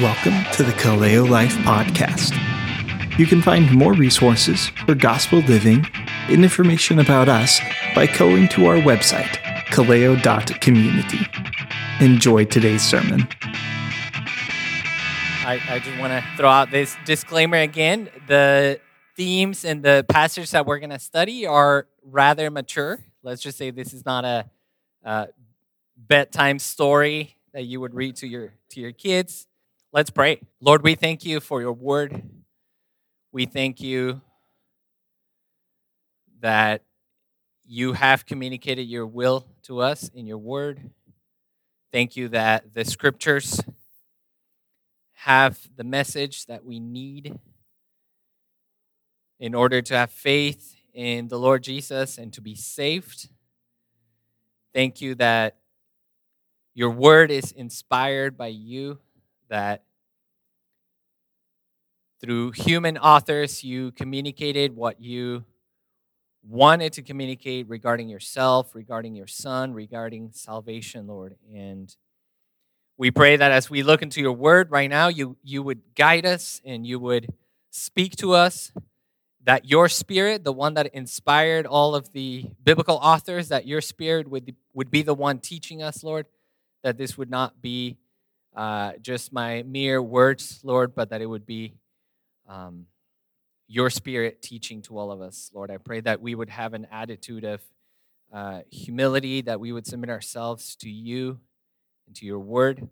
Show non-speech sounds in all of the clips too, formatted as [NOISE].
Welcome to the Kaleo Life Podcast. You can find more resources for gospel living and information about us by going to our website, kaleo.community. Enjoy today's sermon. I, I just want to throw out this disclaimer again. The themes and the passages that we're going to study are rather mature. Let's just say this is not a, a bedtime story that you would read to your to your kids. Let's pray. Lord, we thank you for your word. We thank you that you have communicated your will to us in your word. Thank you that the scriptures have the message that we need in order to have faith in the Lord Jesus and to be saved. Thank you that your word is inspired by you that through human authors, you communicated what you wanted to communicate regarding yourself, regarding your son, regarding salvation, Lord. And we pray that as we look into your word right now, you, you would guide us and you would speak to us, that your spirit, the one that inspired all of the biblical authors, that your spirit would, would be the one teaching us, Lord, that this would not be uh, just my mere words, Lord, but that it would be um, your spirit teaching to all of us, Lord. I pray that we would have an attitude of uh, humility, that we would submit ourselves to you and to your word.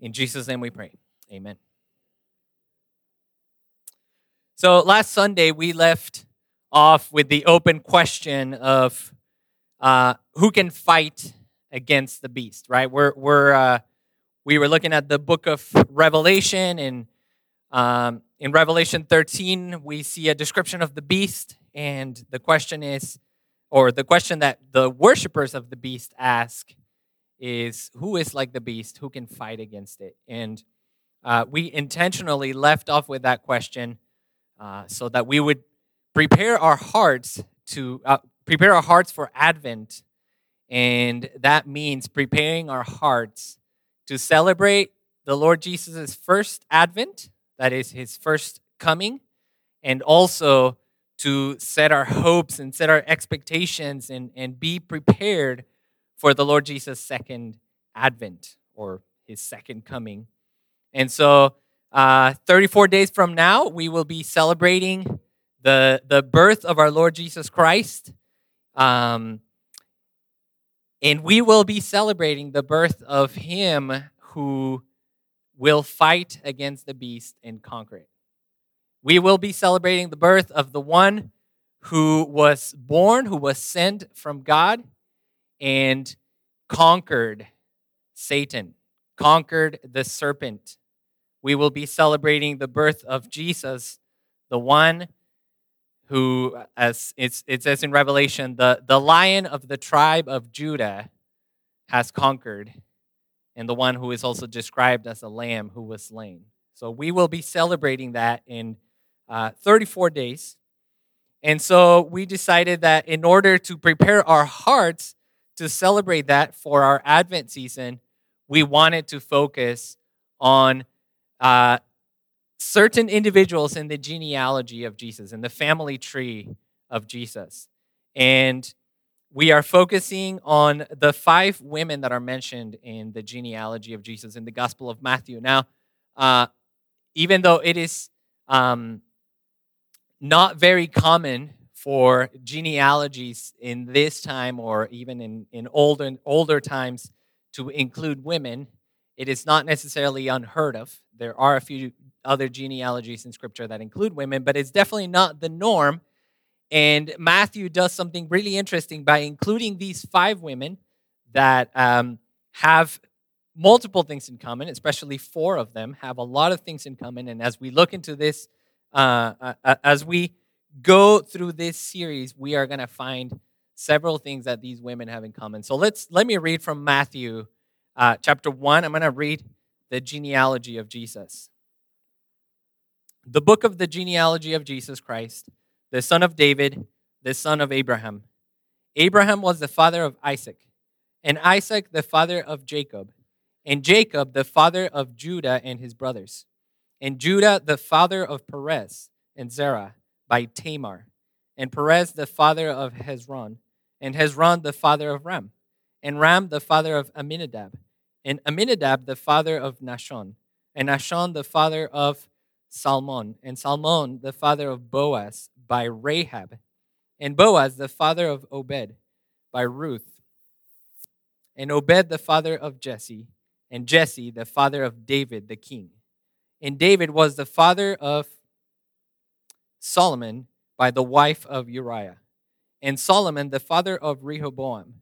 In Jesus' name we pray. Amen. So last Sunday, we left off with the open question of uh, who can fight against the beast, right? We're, we're, uh, we were looking at the book of Revelation, and um, in Revelation 13, we see a description of the beast, and the question is, or the question that the worshippers of the beast ask is, who is like the beast? Who can fight against it? And uh, we intentionally left off with that question uh, so that we would prepare our hearts to uh, prepare our hearts for Advent and that means preparing our hearts to celebrate the Lord Jesus' first advent, that is his first coming, and also to set our hopes and set our expectations and, and be prepared for the Lord Jesus' second advent or his second coming. And so, uh, 34 days from now, we will be celebrating the, the birth of our Lord Jesus Christ. Um, and we will be celebrating the birth of him who will fight against the beast and conquer it. We will be celebrating the birth of the one who was born, who was sent from God, and conquered Satan, conquered the serpent. We will be celebrating the birth of Jesus, the one who, as it's, it says in Revelation, the, the lion of the tribe of Judah has conquered, and the one who is also described as a lamb who was slain. So we will be celebrating that in uh, 34 days. And so we decided that in order to prepare our hearts to celebrate that for our Advent season, we wanted to focus on uh, certain individuals in the genealogy of Jesus, in the family tree of Jesus. And we are focusing on the five women that are mentioned in the genealogy of Jesus in the Gospel of Matthew. Now, uh, even though it is um, not very common for genealogies in this time or even in, in older, older times to include women, it is not necessarily unheard of. There are a few other genealogies in scripture that include women, but it's definitely not the norm. And Matthew does something really interesting by including these five women that um, have multiple things in common, especially four of them have a lot of things in common. And as we look into this, uh, uh, uh as we go through this series, we are going to find several things that these women have in common. So let's let me read from Matthew uh, chapter one. I'm going to read the genealogy of Jesus the book of the genealogy of Jesus Christ, the son of David, the son of Abraham. Abraham was the father of Isaac, and Isaac the father of Jacob, and Jacob the father of Judah and his brothers, and Judah the father of Perez and Zerah by Tamar, and Perez the father of Hezron, and Hezron the father of Ram, and Ram the father of Amminadab, and Amminadab the father of Nahshon, and Nahshon the father of Salmon, and Salmon the father of Boaz by Rahab, and Boaz the father of Obed by Ruth, and Obed the father of Jesse, and Jesse the father of David the king. And David was the father of Solomon by the wife of Uriah, and Solomon the father of Rehoboam,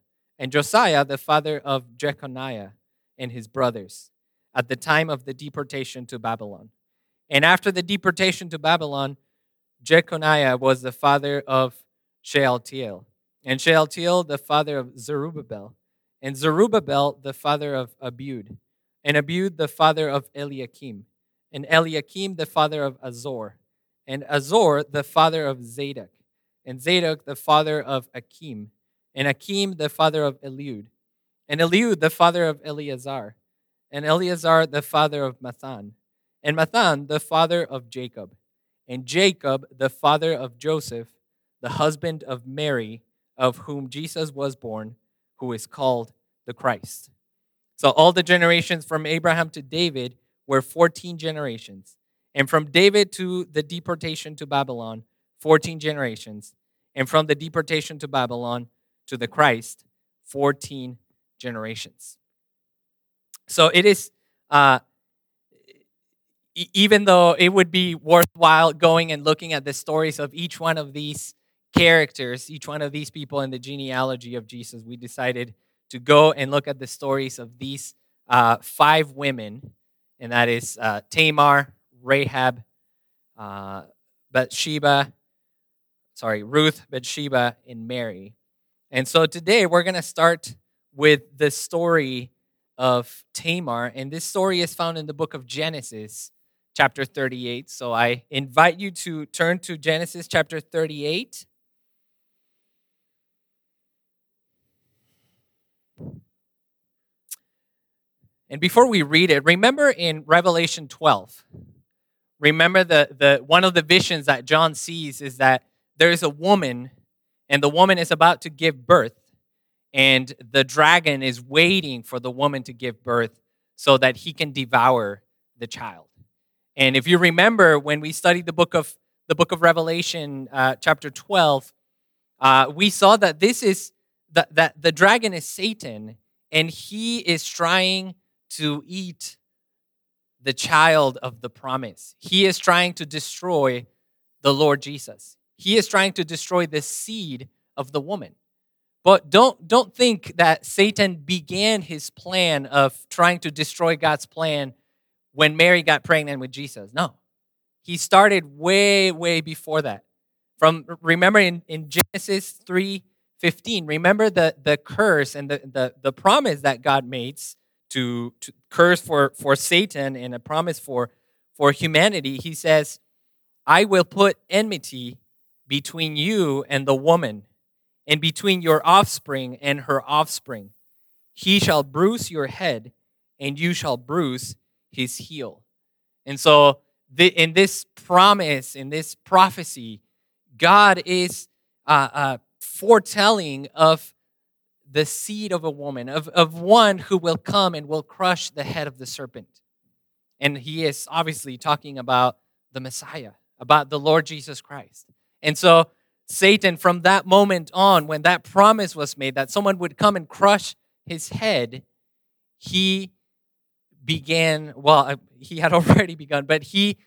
and Josiah the father of Jeconiah and his brothers, at the time of the deportation to Babylon. And after the deportation to Babylon, Jeconiah was the father of Shealtiel, and Shealtiel the father of Zerubbabel, and Zerubbabel the father of Abiud, and Abiud the father of Eliakim, and Eliakim the father of Azor, and Azor the father of Zadok, and Zadok the father of Akim, and Akim the father of Eliud, and Eliud the father of Eleazar, and Eleazar the father of Matthan, and Matthan the father of Jacob, and Jacob the father of Joseph, the husband of Mary, of whom Jesus was born, who is called the Christ. So all the generations from Abraham to David were 14 generations. And from David to the deportation to Babylon, 14 generations. And from the deportation to Babylon to the Christ, 14 generations. So it is, uh, even though it would be worthwhile going and looking at the stories of each one of these characters, each one of these people in the genealogy of Jesus, we decided to go and look at the stories of these uh, five women, and that is uh, Tamar, Rahab, uh, Bathsheba, sorry, Ruth, Bathsheba, and Mary. And so today we're going to start with the story of Tamar, and this story is found in the book of Genesis, chapter 38. So I invite you to turn to Genesis chapter 38. And before we read it, remember in Revelation 12, remember the, the one of the visions that John sees is that there is a woman, and the woman is about to give birth, and the dragon is waiting for the woman to give birth so that he can devour the child. And if you remember when we studied the book of the book of Revelation, uh, chapter 12, uh, we saw that this is that, that the dragon is Satan, and he is trying to eat the child of the promise. He is trying to destroy the Lord Jesus. He is trying to destroy the seed of the woman. But don't, don't think that Satan began his plan of trying to destroy God's plan when Mary got pregnant with Jesus. No. He started way, way before that. From remember in, in Genesis 3 15, remember the, the curse and the, the, the promise that God makes to, to curse for, for Satan and a promise for, for humanity, he says, I will put enmity between you and the woman, and between your offspring and her offspring. He shall bruise your head, and you shall bruise his heel. And so, the, in this promise, in this prophecy, God is uh, uh, foretelling of the seed of a woman, of, of one who will come and will crush the head of the serpent. And he is obviously talking about the Messiah, about the Lord Jesus Christ. And so, Satan, from that moment on, when that promise was made that someone would come and crush his head, he began, well, he had [LAUGHS] already begun, but he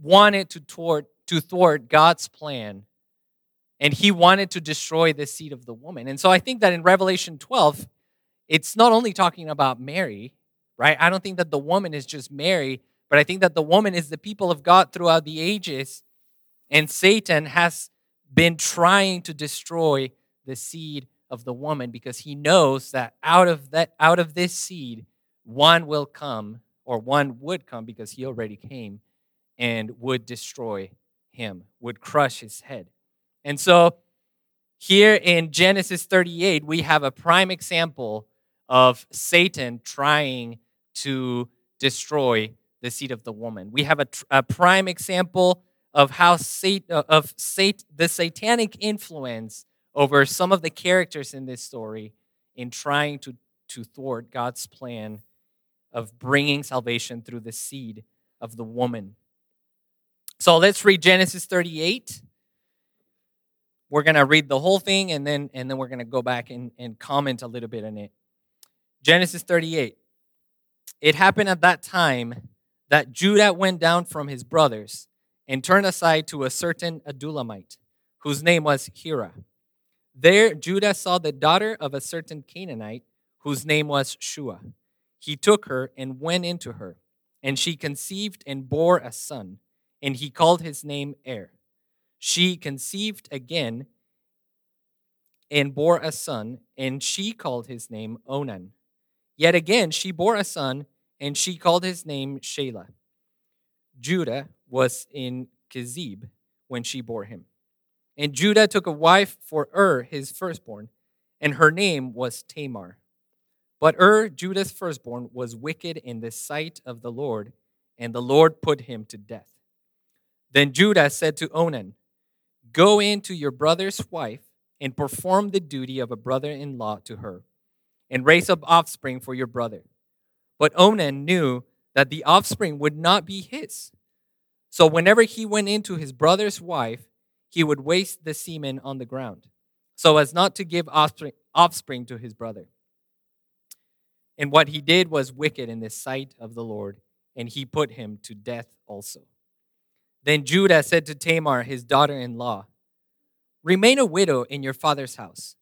wanted to thwart, to thwart God's plan and he wanted to destroy the seed of the woman. And so I think that in Revelation 12, it's not only talking about Mary, right? I don't think that the woman is just Mary, but I think that the woman is the people of God throughout the ages. And Satan has been trying to destroy the seed of the woman because he knows that out of that out of this seed one will come or one would come because he already came and would destroy him, would crush his head. And so here in Genesis 38 we have a prime example of Satan trying to destroy the seed of the woman. We have a, a prime example of how Sat- uh, of Sat- the satanic influence over some of the characters in this story in trying to, to thwart God's plan of bringing salvation through the seed of the woman. So let's read Genesis 38. We're going to read the whole thing and then, and then we're going to go back and, and comment a little bit on it. Genesis 38. It happened at that time that Judah went down from his brothers and turned aside to a certain Adullamite, whose name was Hira. There Judah saw the daughter of a certain Canaanite, whose name was Shua. He took her and went into her, and she conceived and bore a son, and he called his name Er. She conceived again and bore a son, and she called his name Onan. Yet again she bore a son, and she called his name Shelah. Judah was in Chezib when she bore him. And Judah took a wife for Ur, his firstborn, and her name was Tamar. But Ur, Judah's firstborn, was wicked in the sight of the Lord, and the Lord put him to death. Then Judah said to Onan, Go in to your brother's wife and perform the duty of a brother in law to her, and raise up offspring for your brother. But Onan knew that the offspring would not be his. So whenever he went into his brother's wife, he would waste the semen on the ground, so as not to give offspring, offspring to his brother. And what he did was wicked in the sight of the Lord, and he put him to death also. Then Judah said to Tamar, his daughter in law, Remain a widow in your father's house,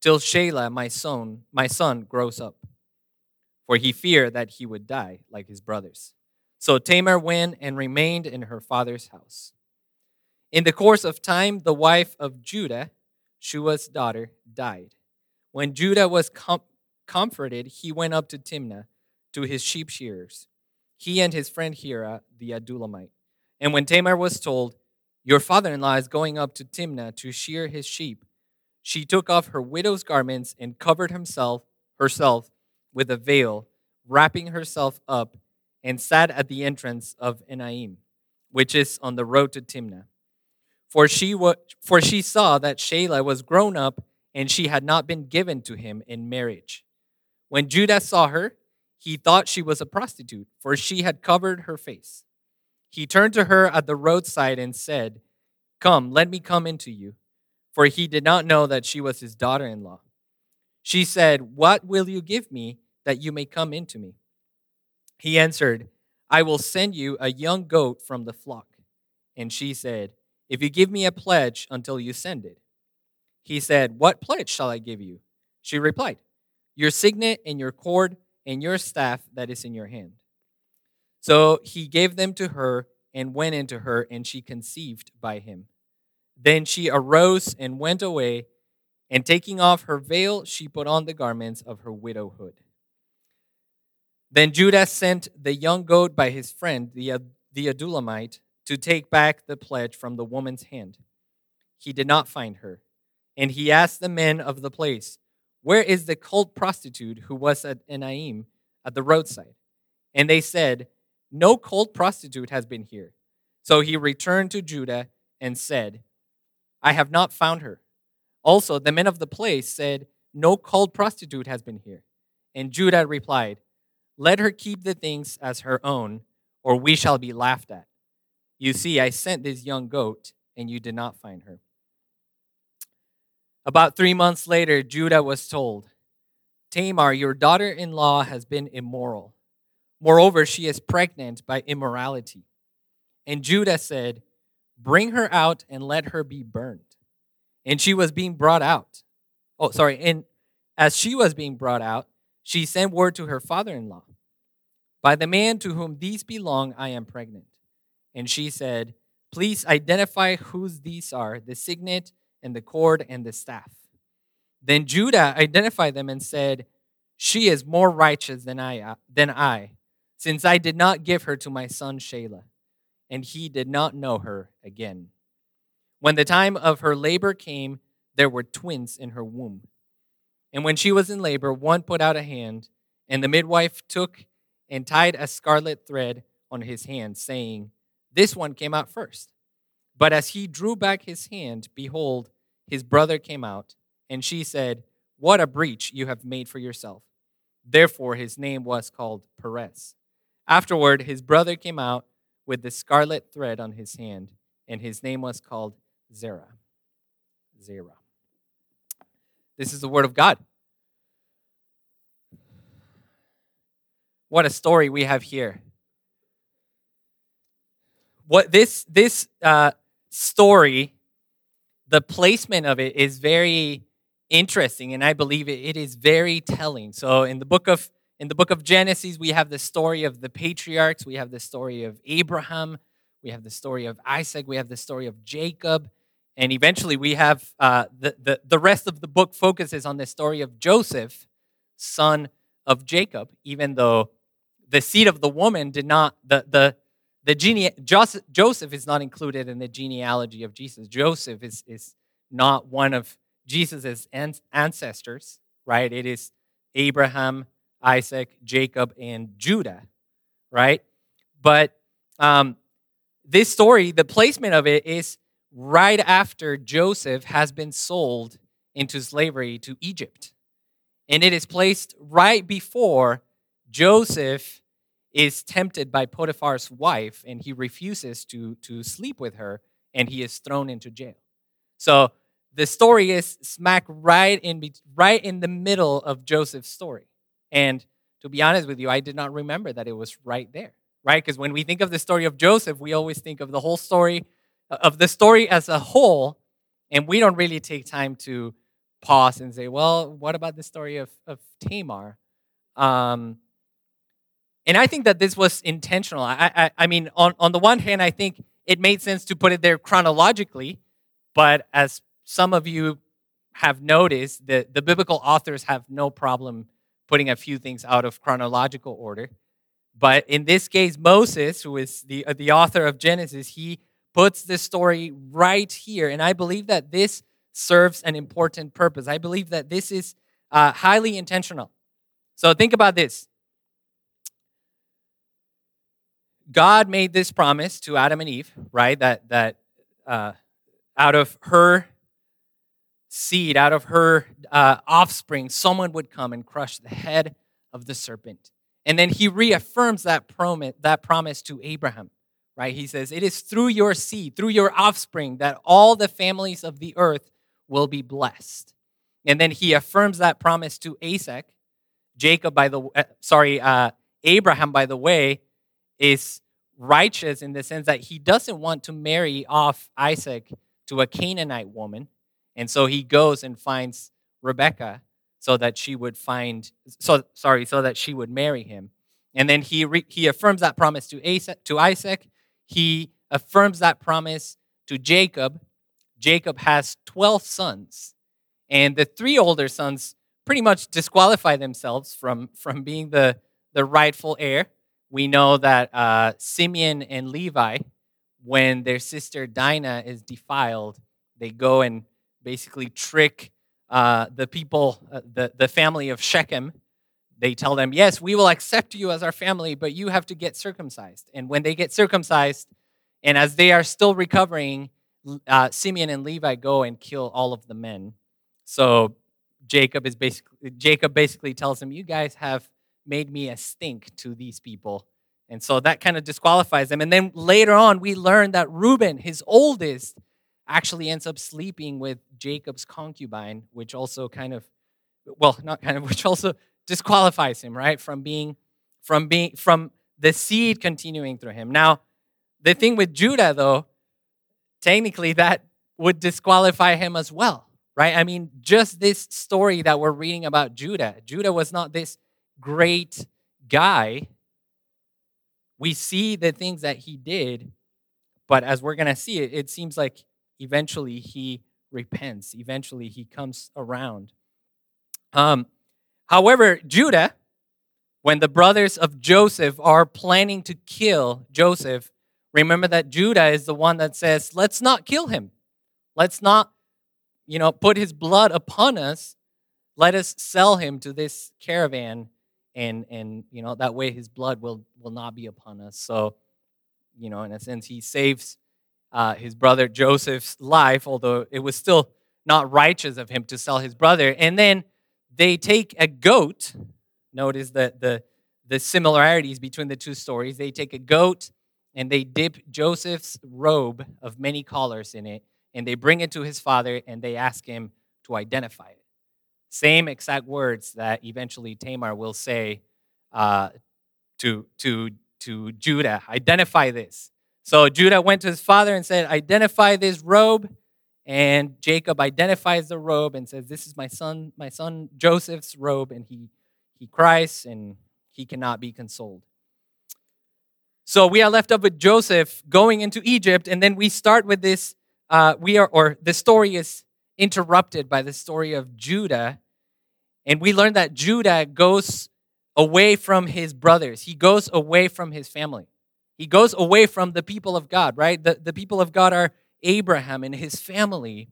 till Shelah, my son, my son, grows up. For he feared that he would die like his brothers. So Tamar went and remained in her father's house. In the course of time, the wife of Judah, Shua's daughter, died. When Judah was com- comforted, he went up to Timnah to his sheep shearers, he and his friend Hira, the Adullamite. And when Tamar was told, Your father in law is going up to Timnah to shear his sheep, she took off her widow's garments and covered himself, herself with a veil, wrapping herself up, and sat at the entrance of Enaim, which is on the road to Timnah. For she, wa- for she saw that Shelah was grown up and she had not been given to him in marriage. When Judah saw her, he thought she was a prostitute, for she had covered her face. He turned to her at the roadside and said, Come, let me come into you. For he did not know that she was his daughter in law. She said, What will you give me that you may come into me? He answered, I will send you a young goat from the flock. And she said, if you give me a pledge until you send it. He said, What pledge shall I give you? She replied, Your signet and your cord and your staff that is in your hand. So he gave them to her and went into her, and she conceived by him. Then she arose and went away, and taking off her veil, she put on the garments of her widowhood. Then Judah sent the young goat by his friend, the, the Adullamite, to take back the pledge from the woman's hand. He did not find her, and he asked the men of the place, Where is the cult prostitute who was at Enaim at the roadside? And they said, No cult prostitute has been here. So he returned to Judah and said, I have not found her. Also, the men of the place said, No cult prostitute has been here. And Judah replied, Let her keep the things as her own, or we shall be laughed at. You see, I sent this young goat, and you did not find her. About three months later, Judah was told, Tamar, your daughter in law has been immoral. Moreover, she is pregnant by immorality. And Judah said, Bring her out and let her be burned. And she was being brought out. Oh, sorry. And as she was being brought out, she sent word to her father in law. By the man to whom these belong, I am pregnant. And she said, Please identify whose these are the signet and the cord and the staff. Then Judah identified them and said, She is more righteous than I, uh, than I, since I did not give her to my son Shelah. And he did not know her again. When the time of her labor came, there were twins in her womb. And when she was in labor, one put out a hand, and the midwife took and tied a scarlet thread on his hand, saying, This one came out first. But as he drew back his hand, behold, his brother came out, and she said, What a breach you have made for yourself. Therefore, his name was called Perez. Afterward, his brother came out with the scarlet thread on his hand, and his name was called Zerah. Zerah. This is the word of God. What a story we have here. What this this uh, story, the placement of it is very interesting, and I believe it, it is very telling. So in the book of in the book of Genesis, we have the story of the patriarchs, we have the story of Abraham, we have the story of Isaac, we have the story of Jacob, and eventually we have uh, the, the, the rest of the book focuses on the story of Joseph, son of Jacob, even though the seed of the woman did not, the, the, the gene, Joseph, is not included in the genealogy of Jesus. Joseph is, is not one of Jesus' ancestors, right? It is Abraham, Isaac, Jacob, and Judah, right? But um, this story, the placement of it is right after Joseph has been sold into slavery to Egypt. And it is placed right before Joseph is tempted by Potiphar's wife and he refuses to, to sleep with her and he is thrown into jail. So the story is smack right in, right in the middle of Joseph's story. And to be honest with you, I did not remember that it was right there, right? Because when we think of the story of Joseph, we always think of the whole story of the story as a whole, and we don't really take time to pause and say, well, what about the story of, of Tamar? Um, and I think that this was intentional. I, I, I mean, on, on the one hand, I think it made sense to put it there chronologically, but as some of you have noticed, the, the biblical authors have no problem putting a few things out of chronological order. But in this case, Moses, who is the, the author of Genesis, he puts this story right here. And I believe that this serves an important purpose. I believe that this is uh, highly intentional. So think about this God made this promise to Adam and Eve, right? That, that uh, out of her seed, out of her uh, offspring, someone would come and crush the head of the serpent. And then he reaffirms that promise, that promise to Abraham right? He says, It is through your seed, through your offspring, that all the families of the earth will be blessed. And then he affirms that promise to Isaac. Jacob, by the uh, sorry, uh, Abraham, by the way, is righteous in the sense that he doesn't want to marry off Isaac to a Canaanite woman. And so he goes and finds Rebecca so that she would find, so sorry, so that she would marry him. And then he, re, he affirms that promise to, Isaac, to Isaac he affirms that promise to Jacob. Jacob has 12 sons, and the three older sons pretty much disqualify themselves from, from being the, the rightful heir. We know that uh, Simeon and Levi, when their sister Dinah is defiled, they go and basically trick uh, the people, uh, the, the family of Shechem. They tell them, Yes, we will accept you as our family, but you have to get circumcised. And when they get circumcised, and as they are still recovering, uh, Simeon and Levi go and kill all of the men. So Jacob is basically Jacob basically tells them, "You guys have made me a stink to these people," and so that kind of disqualifies them. And then later on, we learn that Reuben, his oldest, actually ends up sleeping with Jacob's concubine, which also kind of, well, not kind of, [LAUGHS] which also disqualifies him, right, from being, from being, from the seed continuing through him. Now the thing with Judah, though, technically that would disqualify him as well, right? I mean, just this story that we're reading about Judah, Judah was not this great guy, we see the things that he did, but as we're going to see, it, it seems like eventually he repents. Eventually he comes around. Um, however, Judah, when the brothers of Joseph are planning to kill Joseph, remember that Judah is the one that says, let's not kill him. Let's not, you know, put his blood upon us. Let us sell him to this caravan and and you know that way his blood will will not be upon us so you know in a sense he saves uh, his brother joseph's life although it was still not righteous of him to sell his brother and then they take a goat notice the the the similarities between the two stories they take a goat and they dip joseph's robe of many colors in it and they bring it to his father and they ask him to identify it same exact words that eventually Tamar will say uh, to, to, to Judah identify this. So Judah went to his father and said, Identify this robe. And Jacob identifies the robe and says, This is my son, my son Joseph's robe. And he, he cries and he cannot be consoled. So we are left up with Joseph going into Egypt, and then we start with this. Uh, we are, or the story is interrupted by the story of Judah and we learn that Judah goes away from his brothers, he goes away from his family. He goes away from the people of God, right? The, the people of God are Abraham and his family,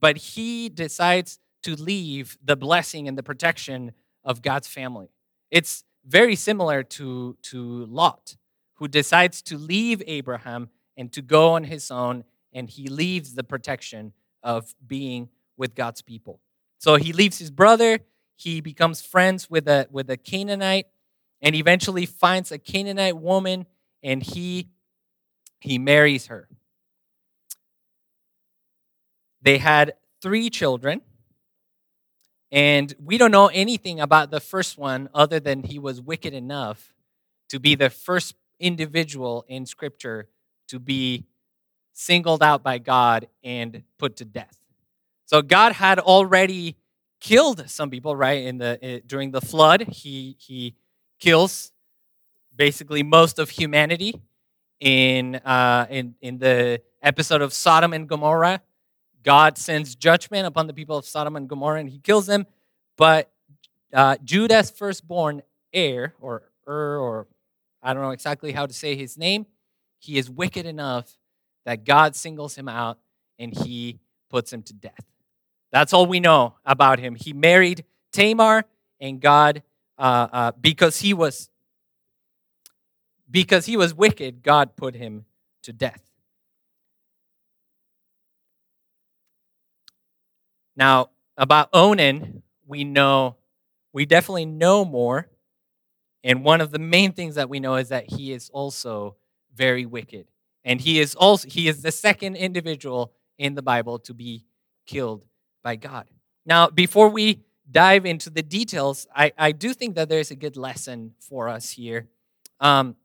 but he decides to leave the blessing and the protection of God's family. It's very similar to, to Lot, who decides to leave Abraham and to go on his own, and he leaves the protection of being with God's people. So he leaves his brother, he becomes friends with a with a Canaanite and eventually finds a Canaanite woman and he he marries her. They had 3 children. And we don't know anything about the first one other than he was wicked enough to be the first individual in scripture to be singled out by God and put to death. So God had already killed some people right in the eh, during the flood he he kills basically most of humanity in uh in in the episode of Sodom and Gomorrah God sends judgment upon the people of Sodom and Gomorrah and he kills them but uh, Judah's firstborn heir or er or I don't know exactly how to say his name he is wicked enough that God singles him out and he puts him to death that's all we know about him. He married Tamar, and God, uh, uh, because he was because he was wicked, God put him to death. Now, about Onan, we know, we definitely know more. And one of the main things that we know is that he is also very wicked. And he is also he is the second individual in the Bible to be killed by God. Now, before we dive into the details, I, I do think that there's a good lesson for us here. Um,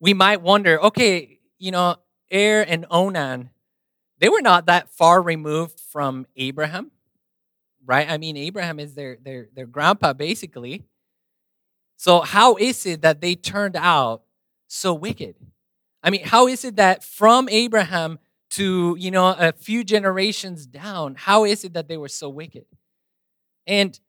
we might wonder okay, you know, Er and Onan, they were not that far removed from Abraham, right? I mean, Abraham is their, their, their grandpa, basically. So, how is it that they turned out so wicked? I mean, how is it that from Abraham to, you know, a few generations down, how is it that they were so wicked? And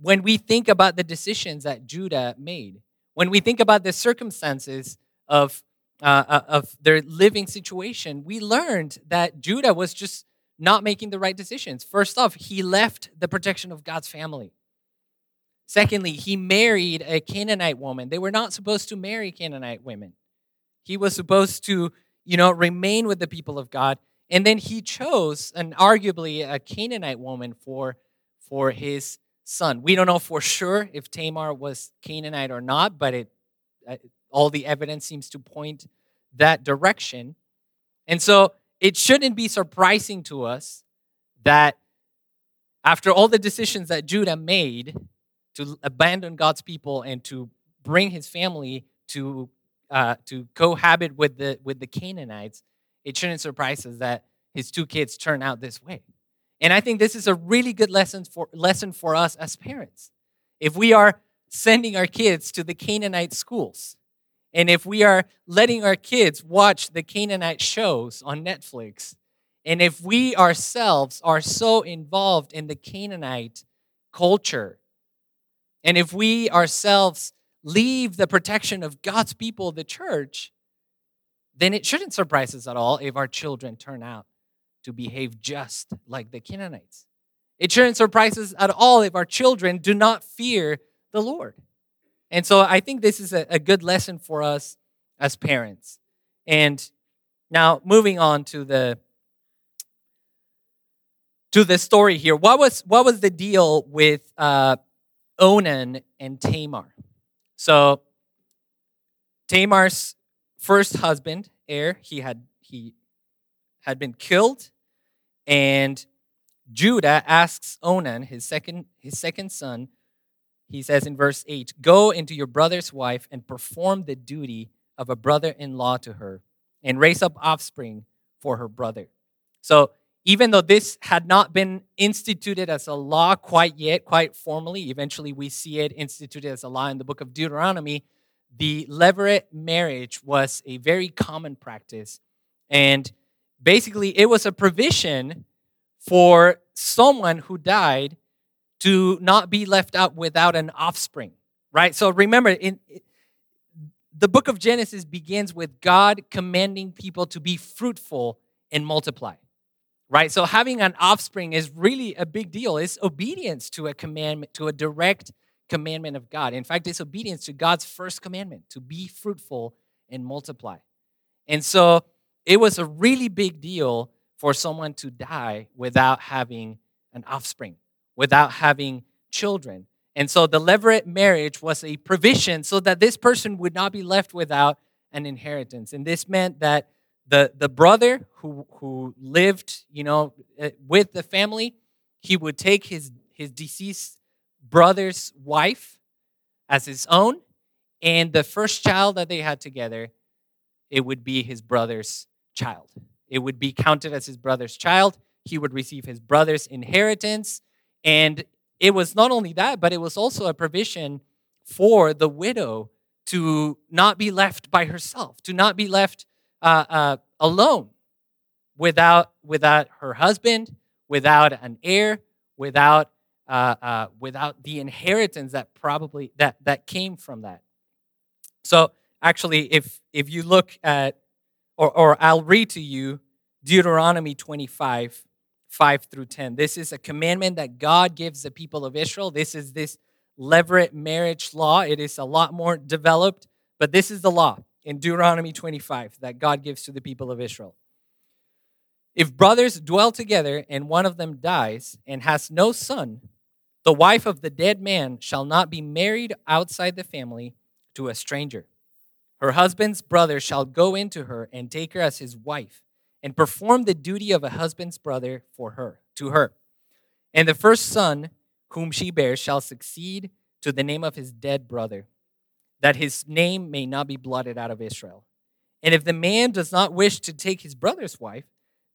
when we think about the decisions that Judah made, when we think about the circumstances of, uh, uh, of their living situation, we learned that Judah was just not making the right decisions. First off, he left the protection of God's family. Secondly, he married a Canaanite woman. They were not supposed to marry Canaanite women. He was supposed to you know, remain with the people of God. And then he chose an arguably a Canaanite woman for, for his son. We don't know for sure if Tamar was Canaanite or not, but it, uh, all the evidence seems to point that direction. And so it shouldn't be surprising to us that after all the decisions that Judah made to abandon God's people and to bring his family to uh, to cohabit with the with the Canaanites, it shouldn't surprise us that his two kids turn out this way. And I think this is a really good lesson for lesson for us as parents. If we are sending our kids to the Canaanite schools, and if we are letting our kids watch the Canaanite shows on Netflix, and if we ourselves are so involved in the Canaanite culture, and if we ourselves leave the protection of God's people, the church, then it shouldn't surprise us at all if our children turn out to behave just like the Canaanites. It shouldn't surprise us at all if our children do not fear the Lord. And so I think this is a, a good lesson for us as parents. And now moving on to the to the story here. What was what was the deal with uh, Onan and Tamar? So Tamar's first husband, Er, he had he had been killed, and Judah asks Onan, his second his second son, he says in verse 8, Go into your brother's wife and perform the duty of a brother in law to her, and raise up offspring for her brother. So, even though this had not been instituted as a law quite yet, quite formally, eventually we see it instituted as a law in the book of Deuteronomy, the levirate marriage was a very common practice. And basically, it was a provision for someone who died to not be left out without an offspring, right? So remember, in, the book of Genesis begins with God commanding people to be fruitful and multiply, right? So having an offspring is really a big deal. It's obedience to a commandment, to a direct commandment of God. In fact, it's obedience to God's first commandment to be fruitful and multiply. And so it was a really big deal for someone to die without having an offspring, without having children. And so the levirate marriage was a provision so that this person would not be left without an inheritance. And this meant that the, the brother who, who lived, you know, eh, with the family, he would take his, his deceased brother's wife as his own, and the first child that they had together, it would be his brother's child. It would be counted as his brother's child. He would receive his brother's inheritance. And it was not only that, but it was also a provision for the widow to not be left by herself, to not be left uh, uh, alone without, without her husband, without an heir, without uh, uh, without the inheritance that probably that that came from that. So actually, if if you look at, or or I'll read to you Deuteronomy 25, 5 through 10. This is a commandment that God gives the people of Israel. This is this levirate marriage law. It is a lot more developed, but this is the law in Deuteronomy 25 that God gives to the people of Israel. If brothers dwell together and one of them dies and has no son, the wife of the dead man shall not be married outside the family to a stranger. Her husband's brother shall go into her and take her as his wife and perform the duty of a husband's brother for her to her. And the first son whom she bears shall succeed to the name of his dead brother, that his name may not be blotted out of Israel. And if the man does not wish to take his brother's wife,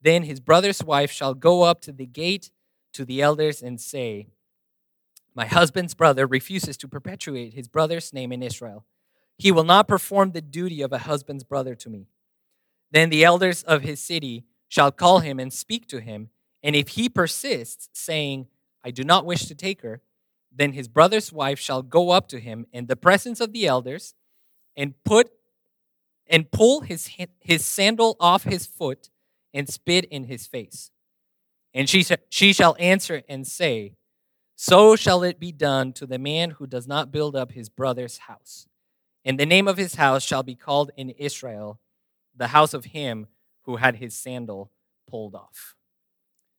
then his brother's wife shall go up to the gate to the elders and say, my husband's brother refuses to perpetuate his brother's name in Israel. He will not perform the duty of a husband's brother to me. Then the elders of his city shall call him and speak to him. And if he persists, saying, I do not wish to take her, then his brother's wife shall go up to him in the presence of the elders and put and pull his, his sandal off his foot and spit in his face. And she, she shall answer and say, so shall it be done to the man who does not build up his brother's house. And the name of his house shall be called in Israel the house of him who had his sandal pulled off.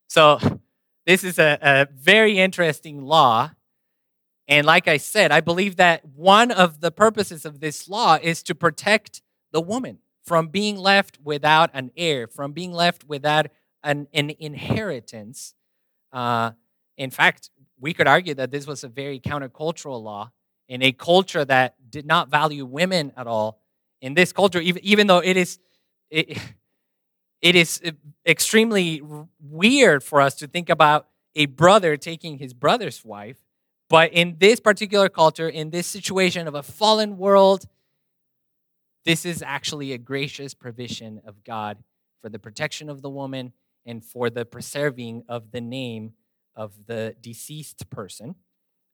So, [LAUGHS] this is a, a very interesting law. And like I said, I believe that one of the purposes of this law is to protect the woman from being left without an heir, from being left without an, an inheritance. Uh, in fact, we could argue that this was a very countercultural law in a culture that did not value women at all. In this culture, even, even though it is, it, [LAUGHS] it is extremely weird for us to think about a brother taking his brother's wife, But in this particular culture, in this situation of a fallen world, this is actually a gracious provision of God for the protection of the woman and for the preserving of the name of the deceased person.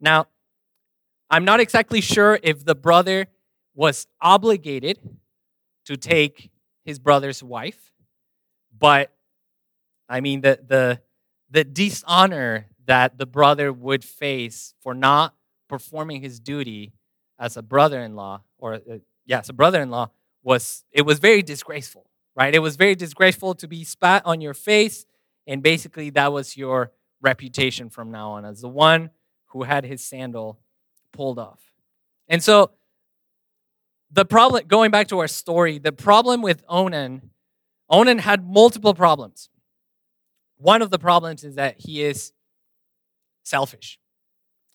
Now, I'm not exactly sure if the brother was obligated to take his brother's wife, but I mean the the the dishonor that the brother would face for not performing his duty as a brother-in-law or uh, yes, a brother-in-law was it was very disgraceful, right? It was very disgraceful to be spat on your face and basically that was your reputation from now on as the one who had his sandal pulled off. And so the problem going back to our story, the problem with Onan, Onan had multiple problems. One of the problems is that he is selfish.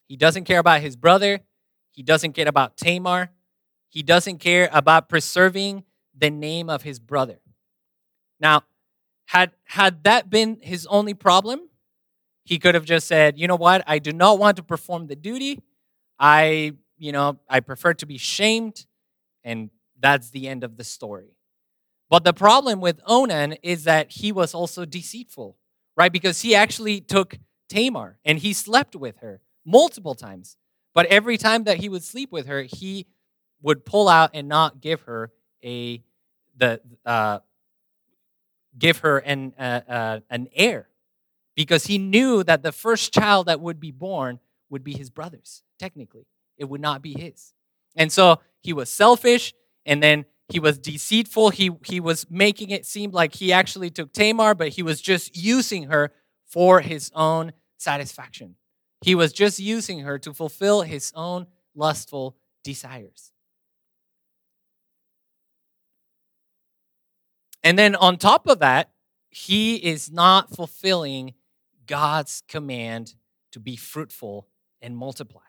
He doesn't care about his brother. He doesn't care about Tamar. He doesn't care about preserving the name of his brother. Now, had had that been his only problem, he could have just said, "You know what? I do not want to perform the duty. I, you know, I prefer to be shamed." And that's the end of the story. But the problem with Onan is that he was also deceitful, right? Because he actually took Tamar and he slept with her multiple times. But every time that he would sleep with her, he would pull out and not give her a the uh, give her an uh, uh, an heir because he knew that the first child that would be born would be his brother's. Technically, it would not be his, and so he was selfish, and then he was deceitful. He he was making it seem like he actually took Tamar, but he was just using her for his own satisfaction. He was just using her to fulfill his own lustful desires. And then on top of that, he is not fulfilling God's command to be fruitful and multiply.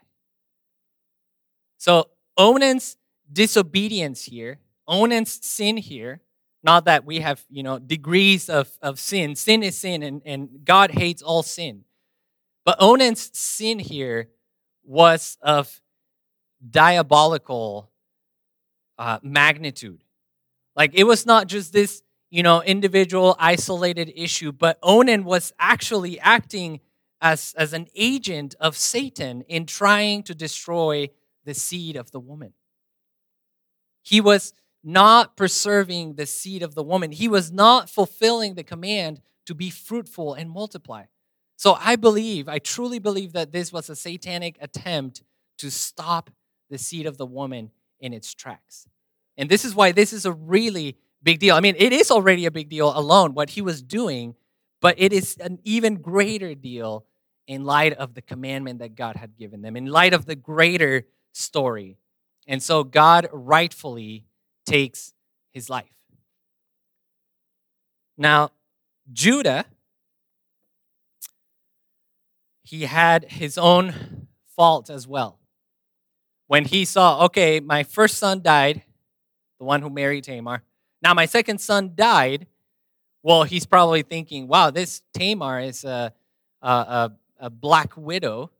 So Onan's disobedience here, Onan's sin here, not that we have, you know, degrees of, of sin. Sin is sin, and, and God hates all sin. But Onan's sin here was of diabolical uh, magnitude. Like it was not just this, you know, individual isolated issue, but Onan was actually acting as, as an agent of Satan in trying to destroy the seed of the woman. He was not preserving the seed of the woman. He was not fulfilling the command to be fruitful and multiply. So I believe, I truly believe that this was a satanic attempt to stop the seed of the woman in its tracks. And this is why this is a really big deal. I mean, it is already a big deal alone, what he was doing, but it is an even greater deal in light of the commandment that God had given them, in light of the greater story. And so God rightfully takes his life. Now, Judah he had his own fault as well. When he saw, okay, my first son died, the one who married Tamar. Now my second son died. Well, he's probably thinking, wow, this Tamar is a, a, a, a black widow,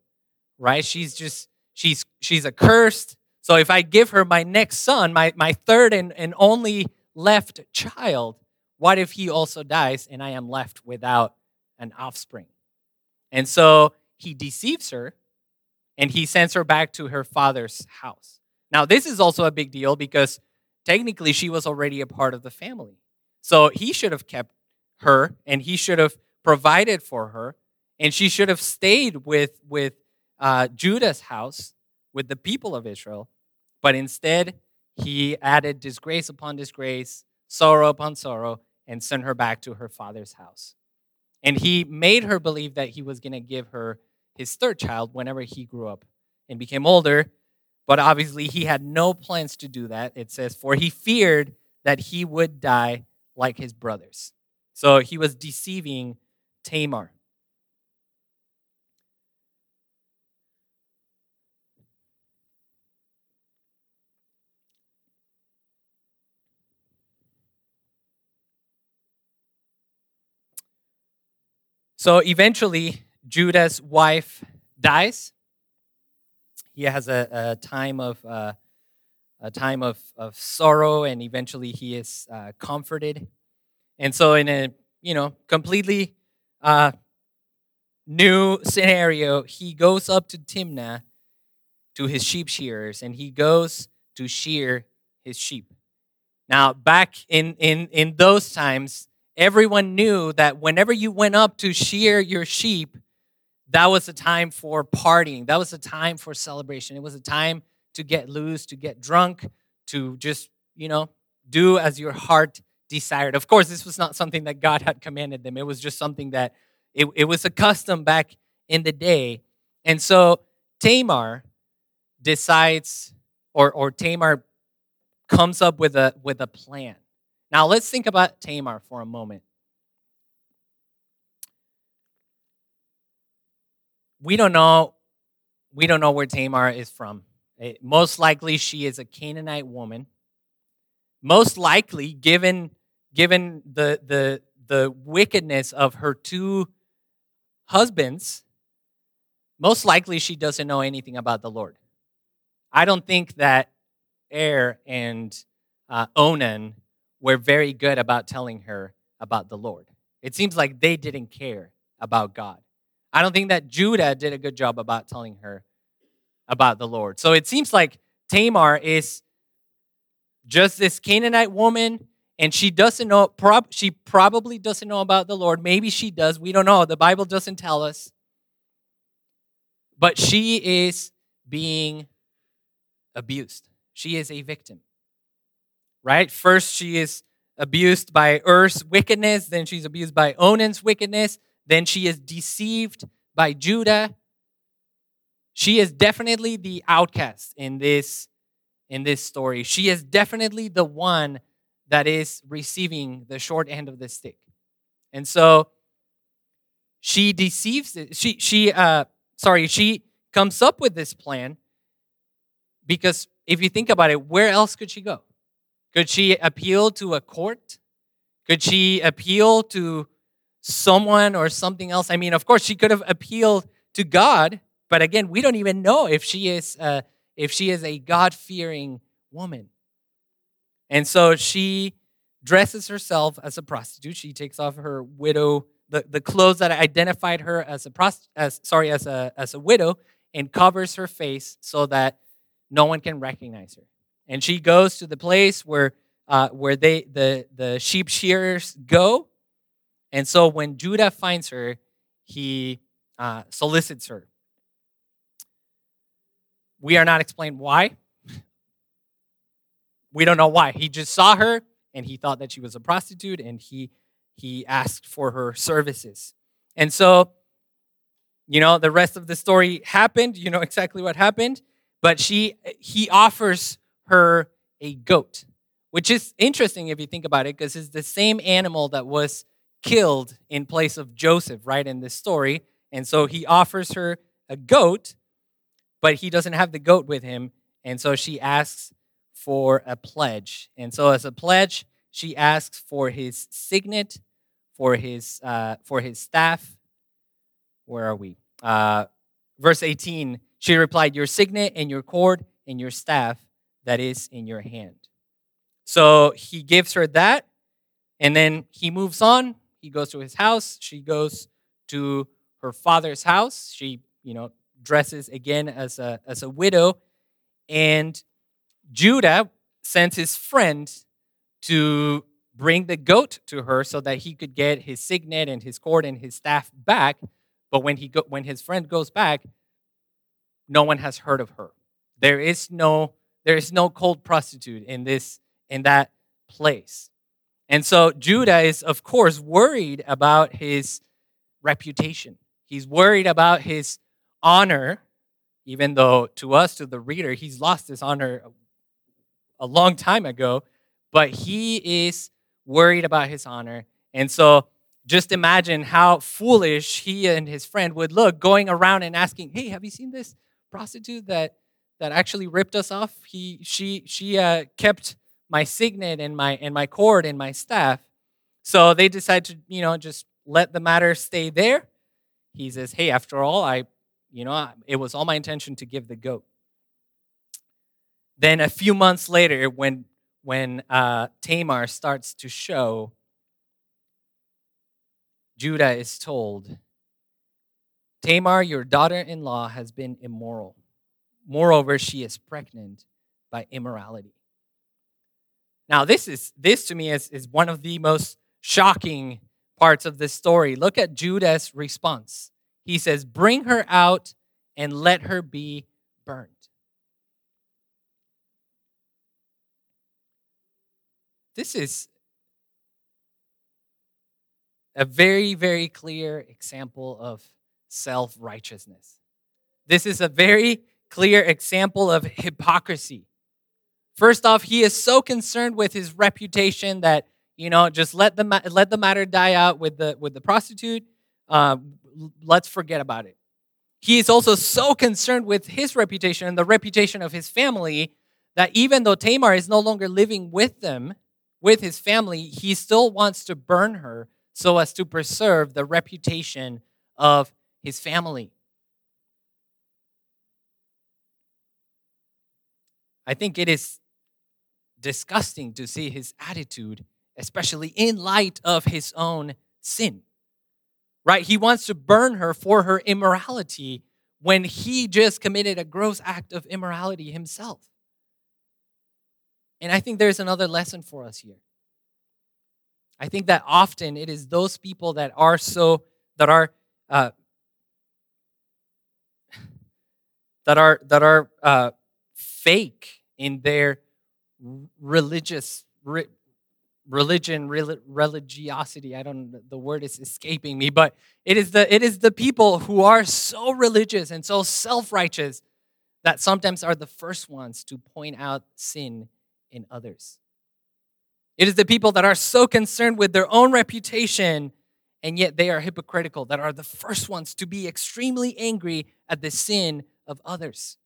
right? She's just, she's, she's accursed. So if I give her my next son, my, my third and, and only left child, what if he also dies and I am left without an offspring? And so he deceives her and he sends her back to her father's house. Now, this is also a big deal because technically she was already a part of the family. So he should have kept her and he should have provided for her and she should have stayed with, with uh, Judah's house with the people of Israel. But instead, he added disgrace upon disgrace, sorrow upon sorrow, and sent her back to her father's house. And he made her believe that he was going to give her his third child whenever he grew up and became older. But obviously, he had no plans to do that. It says, For he feared that he would die like his brothers. So he was deceiving Tamar. So eventually, Judah's wife dies, he has a, a time of uh, a time of, of sorrow, and eventually he is uh, comforted. And so, in a you know completely uh, new scenario, he goes up to Timnah to his sheep shearers, and he goes to shear his sheep. Now, back in in in those times, everyone knew that whenever you went up to shear your sheep, that was a time for partying. That was a time for celebration. It was a time to get loose, to get drunk, to just, you know, do as your heart desired. Of course, this was not something that God had commanded them. It was just something that it, it was a custom back in the day. And so Tamar decides, or, or Tamar comes up with a with a plan. Now let's think about Tamar for a moment. We don't know we don't know where Tamar is from. Eh, most likely she is a Canaanite woman. Most likely given given the the the wickedness of her two husbands, most likely she doesn't know anything about the Lord. I don't think that Er and uh, Onan were very good about telling her about the Lord. It seems like they didn't care about God. I don't think that Judah did a good job about telling her about the Lord. So it seems like Tamar is just this Canaanite woman and she doesn't know prob- she probably doesn't know about the Lord. Maybe she does. We don't know. The Bible doesn't tell us. But she is being abused. She is a victim. Right? First she is abused by Er's wickedness, then she's abused by Onan's wickedness, then she is deceived by Judah. She is definitely the outcast in this in this story. She is definitely the one that is receiving the short end of the stick. And so she deceives. She she uh sorry, she comes up with this plan because if you think about it, where else could she go? Could she appeal to a court? Could she appeal to someone or something else? I mean, of course, she could have appealed to God, but again, we don't even know if she is uh, if she is a God fearing woman. And so she dresses herself as a prostitute. She takes off her widow the, the clothes that identified her as a prost- as sorry as a as a widow and covers her face so that no one can recognize her. And she goes to the place where uh, where they the the sheep shearers go. And so when Judah finds her, he uh, solicits her. We are not explained why. We don't know why. He just saw her and he thought that she was a prostitute and he he asked for her services. And so, you know, the rest of the story happened. You know exactly what happened. But she he offers her a goat, which is interesting if you think about it, because it's the same animal that was killed in place of Joseph, right, in this story. And so he offers her a goat, but he doesn't have the goat with him. And so she asks for a pledge. And so, as a pledge, she asks for his signet, for his, uh, for his staff. Where are we? Uh, verse 18 She replied, Your signet and your cord and your staff that is in your hand. So he gives her that, and then he moves on. He goes to his house. She goes to her father's house. She, you know, dresses again as a as a widow, and Judah sends his friend to bring the goat to her so that he could get his signet and his cord and his staff back. But when he go, when his friend goes back, no one has heard of her. There is no there is no cult prostitute in this in that place. And so Judah is of course worried about his reputation. He's worried about his honor even though to us to the reader he's lost his honor a long time ago, but he is worried about his honor. And so just imagine how foolish he and his friend would look going around and asking, "Hey, have you seen this prostitute that that actually ripped us off? He she she uh, kept my signet and my and my cord and my staff." So they decide to, you know, just let the matter stay there. He says, "Hey, after all, I, you know, it was all my intention to give the goat." Then a few months later, when when uh, Tamar starts to show, Judah is told, Tamar, your daughter in law, has been immoral. Moreover, she is pregnant by immorality. Now, this is this to me is, is one of the most shocking parts of this story. Look at Judah's response. He says, Bring her out and let her be burned. This is a very, very clear example of self righteousness. This is a very clear example of hypocrisy. First off, he is so concerned with his reputation that you know just let the let the matter die out with the with the prostitute. Uh, let's forget about it. He is also so concerned with his reputation and the reputation of his family that even though Tamar is no longer living with them, with his family, he still wants to burn her so as to preserve the reputation of his family. I think it is disgusting to see his attitude, especially in light of his own sin. Right? He wants to burn her for her immorality when he just committed a gross act of immorality himself. And I think there's another lesson for us here. I think that often it is those people that are so, that are, uh, [SIGHS] that are, that are uh, fake in their religious re, religion re, religiosity. I don't the word is escaping me but it is the it is the people who are so religious and so self-righteous that sometimes are the first ones to point out sin in others. It is the people that are so concerned with their own reputation and yet they are hypocritical that are the first ones to be extremely angry at the sin of others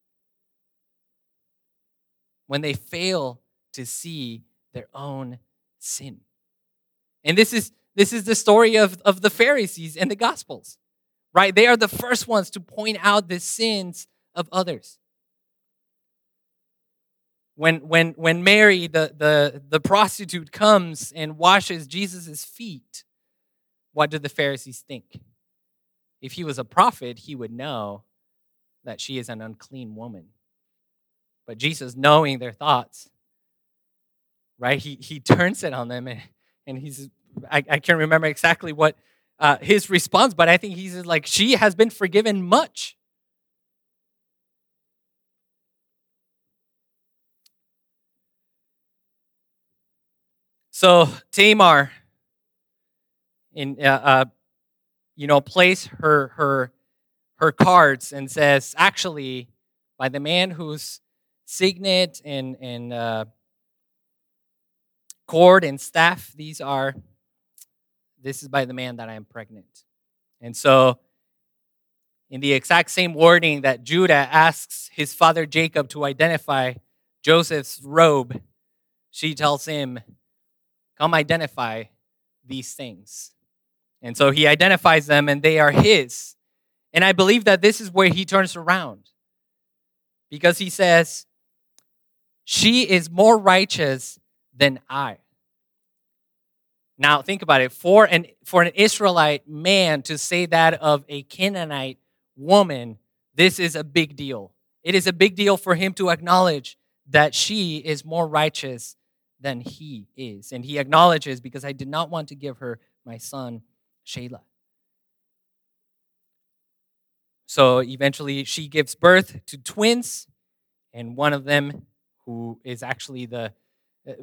when they fail to see their own sin. And this is this is the story of, of the Pharisees and the Gospels, right? They are the first ones to point out the sins of others. When, when, when Mary, the, the, the prostitute, comes and washes Jesus' feet, what do the Pharisees think? If he was a prophet, he would know that she is an unclean woman. But Jesus, knowing their thoughts, right, he, he turns it on them and, and he's, I, I can't remember exactly what uh, his response, but I think he's like, she has been forgiven much. So Tamar, in uh, uh, you know, plays her her her cards and says, actually, by the man who's signet and and uh, cord and staff. These are. This is by the man that I am pregnant, and so. In the exact same wording that Judah asks his father Jacob to identify Joseph's robe, she tells him, Come identify these things. And so he identifies them and they are his. And I believe that this is where he turns around because he says, she is more righteous than I. Now think about it. For an for an Israelite man to say that of a Canaanite woman, this is a big deal. It is a big deal for him to acknowledge that she is more righteous than he is. And he acknowledges because I did not want to give her my son Shelah. So eventually she gives birth to twins, and one of them who is actually the uh,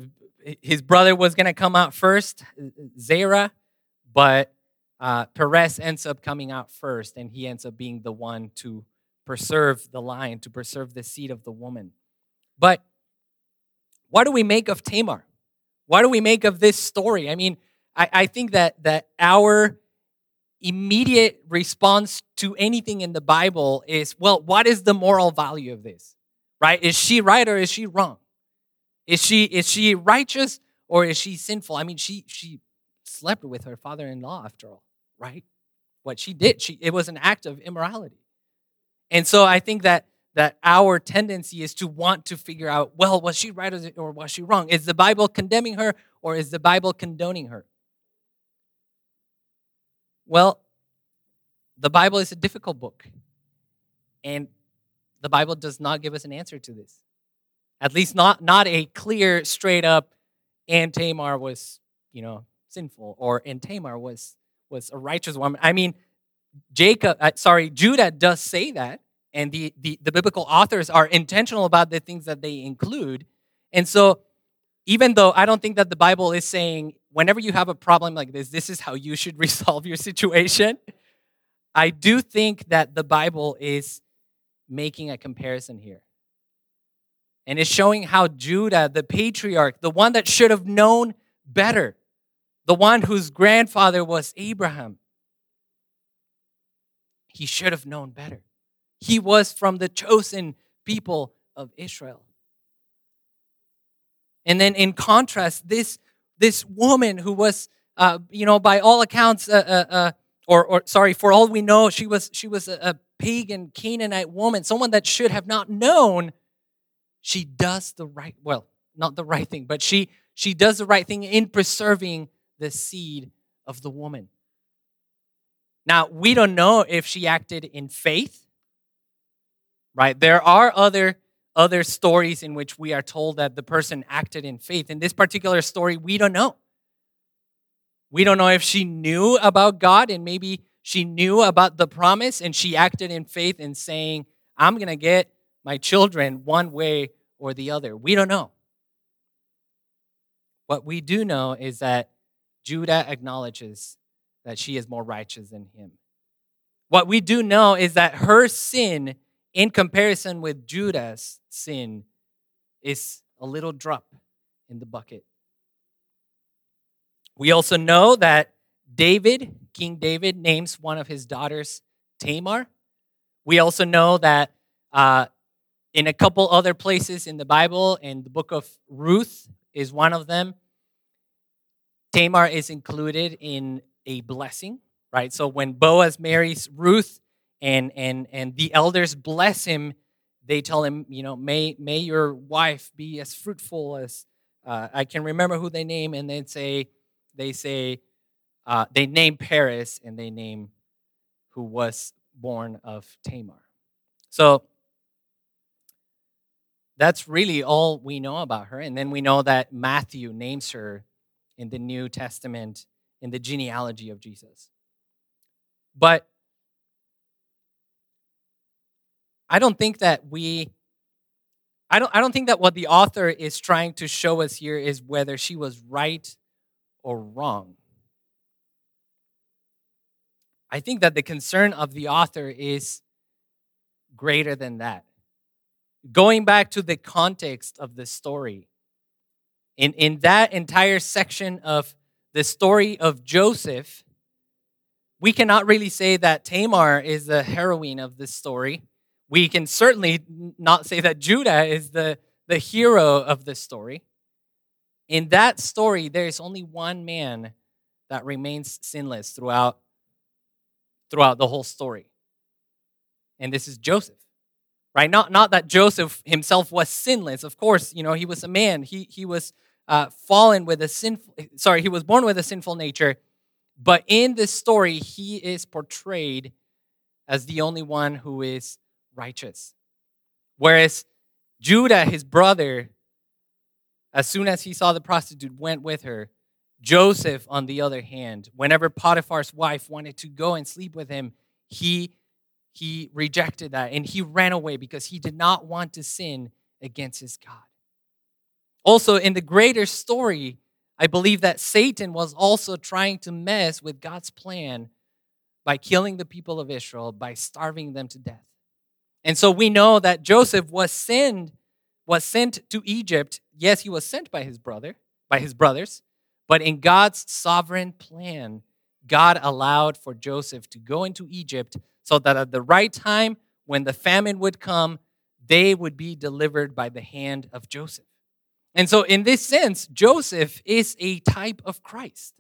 his brother was going to come out first, Zerah, but uh, Perez ends up coming out first, and he ends up being the one to preserve the line, to preserve the seed of the woman. But what do we make of Tamar? What do we make of this story? I mean, I, I think that that our immediate response to anything in the Bible is, well, what is the moral value of this? Right? Is she right or is she wrong? Is she is she righteous or is she sinful? I mean, she she slept with her father-in-law after all, right? What she did, she it was an act of immorality. And so I think that that our tendency is to want to figure out, well, was she right or was she wrong? Is the Bible condemning her or is the Bible condoning her? Well, the Bible is a difficult book. And the Bible does not give us an answer to this. At least not, not a clear, straight up, and Tamar was, you know, sinful, or and Tamar was was a righteous woman. I mean, Jacob, uh, sorry, Judah does say that, and the, the the biblical authors are intentional about the things that they include. And so, even though I don't think that the Bible is saying whenever you have a problem like this, this is how you should [LAUGHS] resolve your situation. I do think that the Bible is making a comparison here. And it's showing how Judah, the patriarch, the one that should have known better, the one whose grandfather was Abraham, he should have known better. He was from the chosen people of Israel. And then, in contrast, this, this woman who was, uh, you know, by all accounts, uh, uh, uh or, or sorry, for all we know, she was, she was a, a pagan Canaanite woman, someone that should have not known, she does the right, well, not the right thing, but she she does the right thing in preserving the seed of the woman. Now, we don't know if she acted in faith. Right? There are other other stories in which we are told that the person acted in faith. In this particular story, we don't know. We don't know if she knew about God and maybe she knew about the promise and she acted in faith in saying, I'm going to get my children one way or the other. We don't know. What we do know is that Judah acknowledges that she is more righteous than him. What we do know is that her sin, in comparison with Judah's sin, is a little drop in the bucket. We also know that David, King David, names one of his daughters Tamar. We also know that uh, in a couple other places in the Bible, in the book of Ruth is one of them, Tamar is included in a blessing, right? So when Boaz marries Ruth and and and the elders bless him, they tell him, you know, may may your wife be as fruitful as uh, I can remember who they name, and they say they say uh, they name Perez and they name who was born of Tamar. So that's really all we know about her. And then we know that Matthew names her in the New Testament in the genealogy of Jesus. But I don't think that we I don't I don't think that what the author is trying to show us here is whether she was right or wrong. I think that the concern of the author is greater than that. Going back to the context of the story, in, in that entire section of the story of Joseph, we cannot really say that Tamar is the heroine of this story. We can certainly not say that Judah is the, the hero of this story. In that story, there is only one man that remains sinless throughout throughout the whole story. And this is Joseph. Right? Not, not that Joseph himself was sinless. Of course, you know, he was a man. He, he was uh, fallen with a sinful, sorry, he was born with a sinful nature. But in this story, he is portrayed as the only one who is righteous. Whereas Judah, his brother, as soon as he saw the prostitute, went with her Joseph, on the other hand, whenever Potiphar's wife wanted to go and sleep with him, he, he rejected that and he ran away because he did not want to sin against his God. Also, in the greater story, I believe that Satan was also trying to mess with God's plan by killing the people of Israel, by starving them to death. And so we know that Joseph was sent, was sent to Egypt. Yes, he was sent by his brother, by his brothers, but in God's sovereign plan, God allowed for Joseph to go into Egypt so that at the right time, when the famine would come, they would be delivered by the hand of Joseph. And so, in this sense, Joseph is a type of Christ.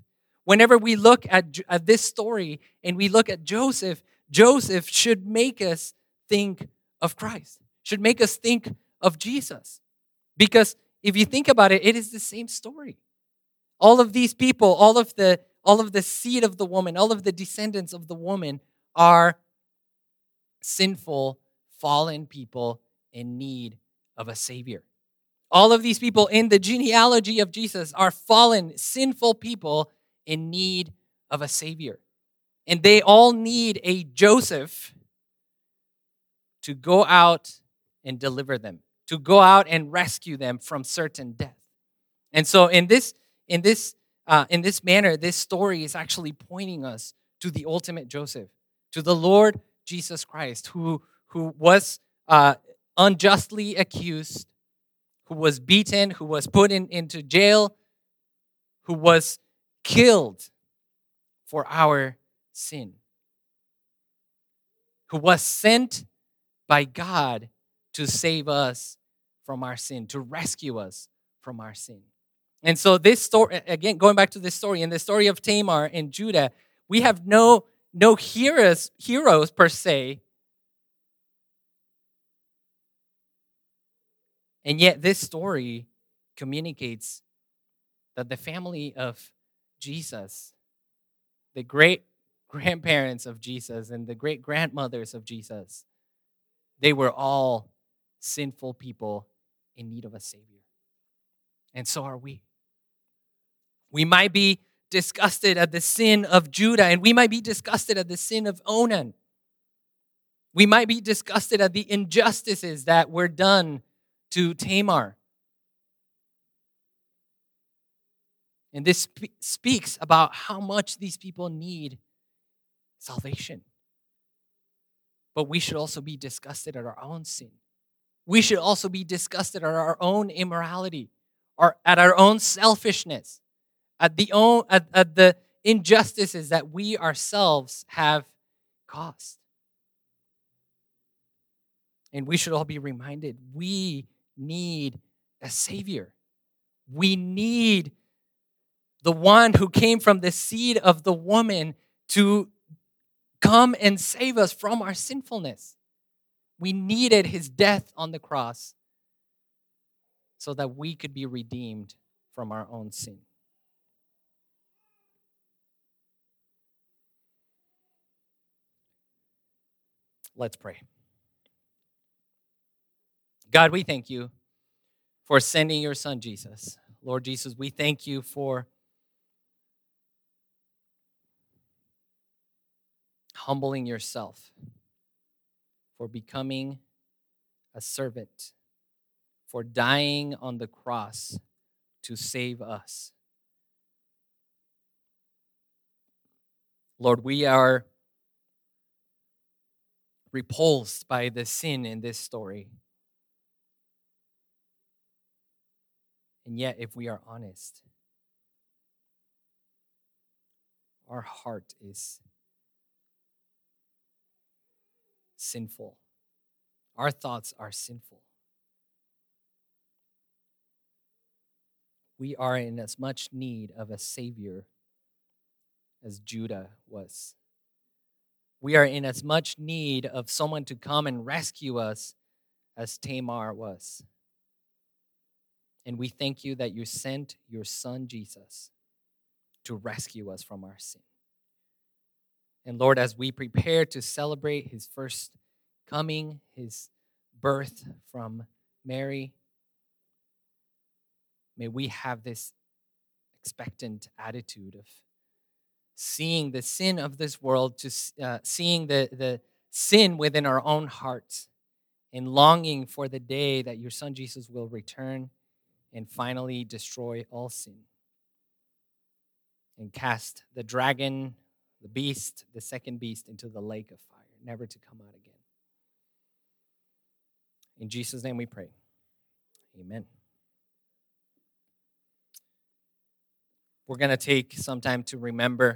Whenever we look at, at this story and we look at Joseph, Joseph should make us think of Christ, should make us think of Jesus. Because if you think about it, it is the same story. All of these people, all of the all of the seed of the woman, all of the descendants of the woman are sinful, fallen people in need of a savior. All of these people in the genealogy of Jesus are fallen, sinful people in need of a savior. And they all need a Joseph to go out and deliver them, to go out and rescue them from certain death. And so in this in this uh, in this manner, this story is actually pointing us to the ultimate Joseph, to the Lord Jesus Christ, who who was uh, unjustly accused, who was beaten, who was put in, into jail, who was killed for our sin, who was sent by God to save us from our sin, to rescue us from our sin. And so, this story, again, going back to this story, in the story of Tamar and Judah, we have no, no heroes, heroes per se. And yet, this story communicates that the family of Jesus, the great grandparents of Jesus and the great grandmothers of Jesus, they were all sinful people in need of a Savior. And so are we. We might be disgusted at the sin of Judah, and we might be disgusted at the sin of Onan. We might be disgusted at the injustices that were done to Tamar. And this spe- speaks about how much these people need salvation. But we should also be disgusted at our own sin. We should also be disgusted at our own immorality or at our own selfishness, at the, own, at, at the injustices that we ourselves have caused. And we should all be reminded we need a Savior. We need the one who came from the seed of the woman to come and save us from our sinfulness. We needed his death on the cross so that we could be redeemed from our own sin. Let's pray. God, we thank you for sending your son Jesus. Lord Jesus, we thank you for humbling yourself, for becoming a servant, for dying on the cross to save us. Lord, we are repulsed by the sin in this story. And yet, if we are honest, our heart is sinful. Our thoughts are sinful. We are in as much need of a Savior as Judah was. We are in as much need of someone to come and rescue us as Tamar was. And we thank you that you sent your son Jesus to rescue us from our sin. And Lord, as we prepare to celebrate his first coming, his birth from Mary, may we have this expectant attitude of seeing the sin of this world, to uh, seeing the, the sin within our own hearts, and longing for the day that your son Jesus will return and finally destroy all sin and cast the dragon the beast, the second beast, into the lake of fire, never to come out again. In Jesus' name we pray. Amen. We're going to take some time to remember